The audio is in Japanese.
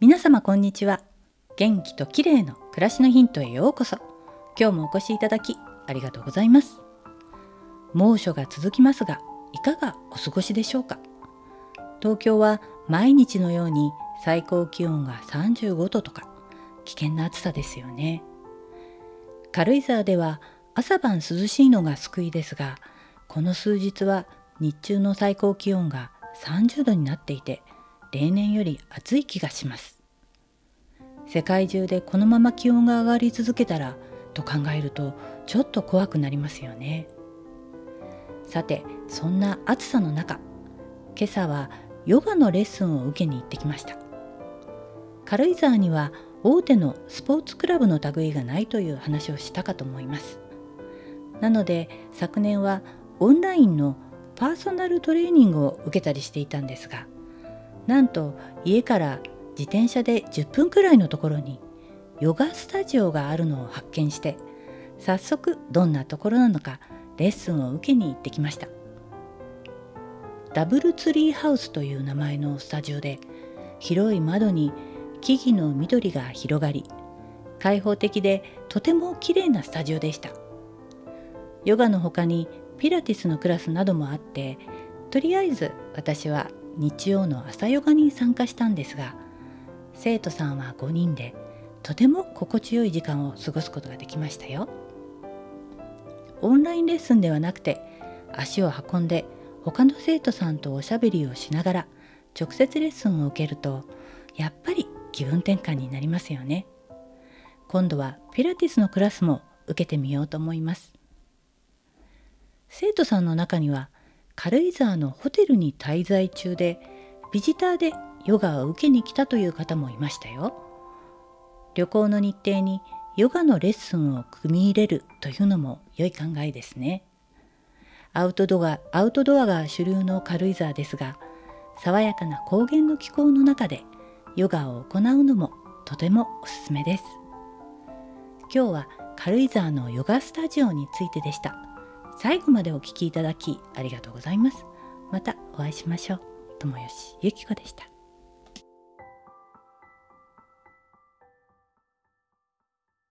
皆様こんにちは。元気と綺麗の暮らしのヒントへようこそ。今日もお越しいただきありがとうございます。猛暑が続きますがいかがお過ごしでしょうか？東京は毎日のように最高気温が35度とか危険な暑さですよね。軽井沢では朝晩涼しいのが救いですがこの数日は日中の最高気温が30度になっていて例年より暑い気がします。世界中でこのまま気温が上がり続けたらと考えるとちょっと怖くなりますよね。さてそんな暑さの中今朝はヨガのレッスンを受けに行ってきました。軽井沢には大手のスポーツクラブの類がないという話をしたかと思います。なので昨年はオンラインのパーソナルトレーニングを受けたりしていたんですがなんと家から自転車で10分くらいのところにヨガスタジオがあるのを発見して早速どんなところなのかレッスンを受けに行ってきました。ダブルツリーハウスという名前のスタジオで広い窓に木々の緑が広がり開放的でとても綺麗なスタジオでした。ヨガの他にピラティスのクラスなどもあってとりあえず私は日曜の朝ヨガに参加したんですが生徒さんは5人でとても心地よい時間を過ごすことができましたよ。オンラインレッスンではなくて足を運んで他の生徒さんとおしゃべりをしながら直接レッスンを受けるとやっぱり気分転換になりますよね。今度はピラティスのクラスも受けてみようと思います。生徒さんの中には軽井沢のホテルに滞在中でビジターでヨガを受けに来たという方もいましたよ。旅行の日程にヨガのレッスンを組み入れるというのも良い考えですね。アウトドアアウトドアが主流の軽井沢ですが爽やかな高原の気候の中でヨガを行うのもとてもおすすめです。今日は軽井沢のヨガスタジオについてでした。最後までお聴きいただきありがとうございます。またお会いしましょう。友吉ゆき子でした。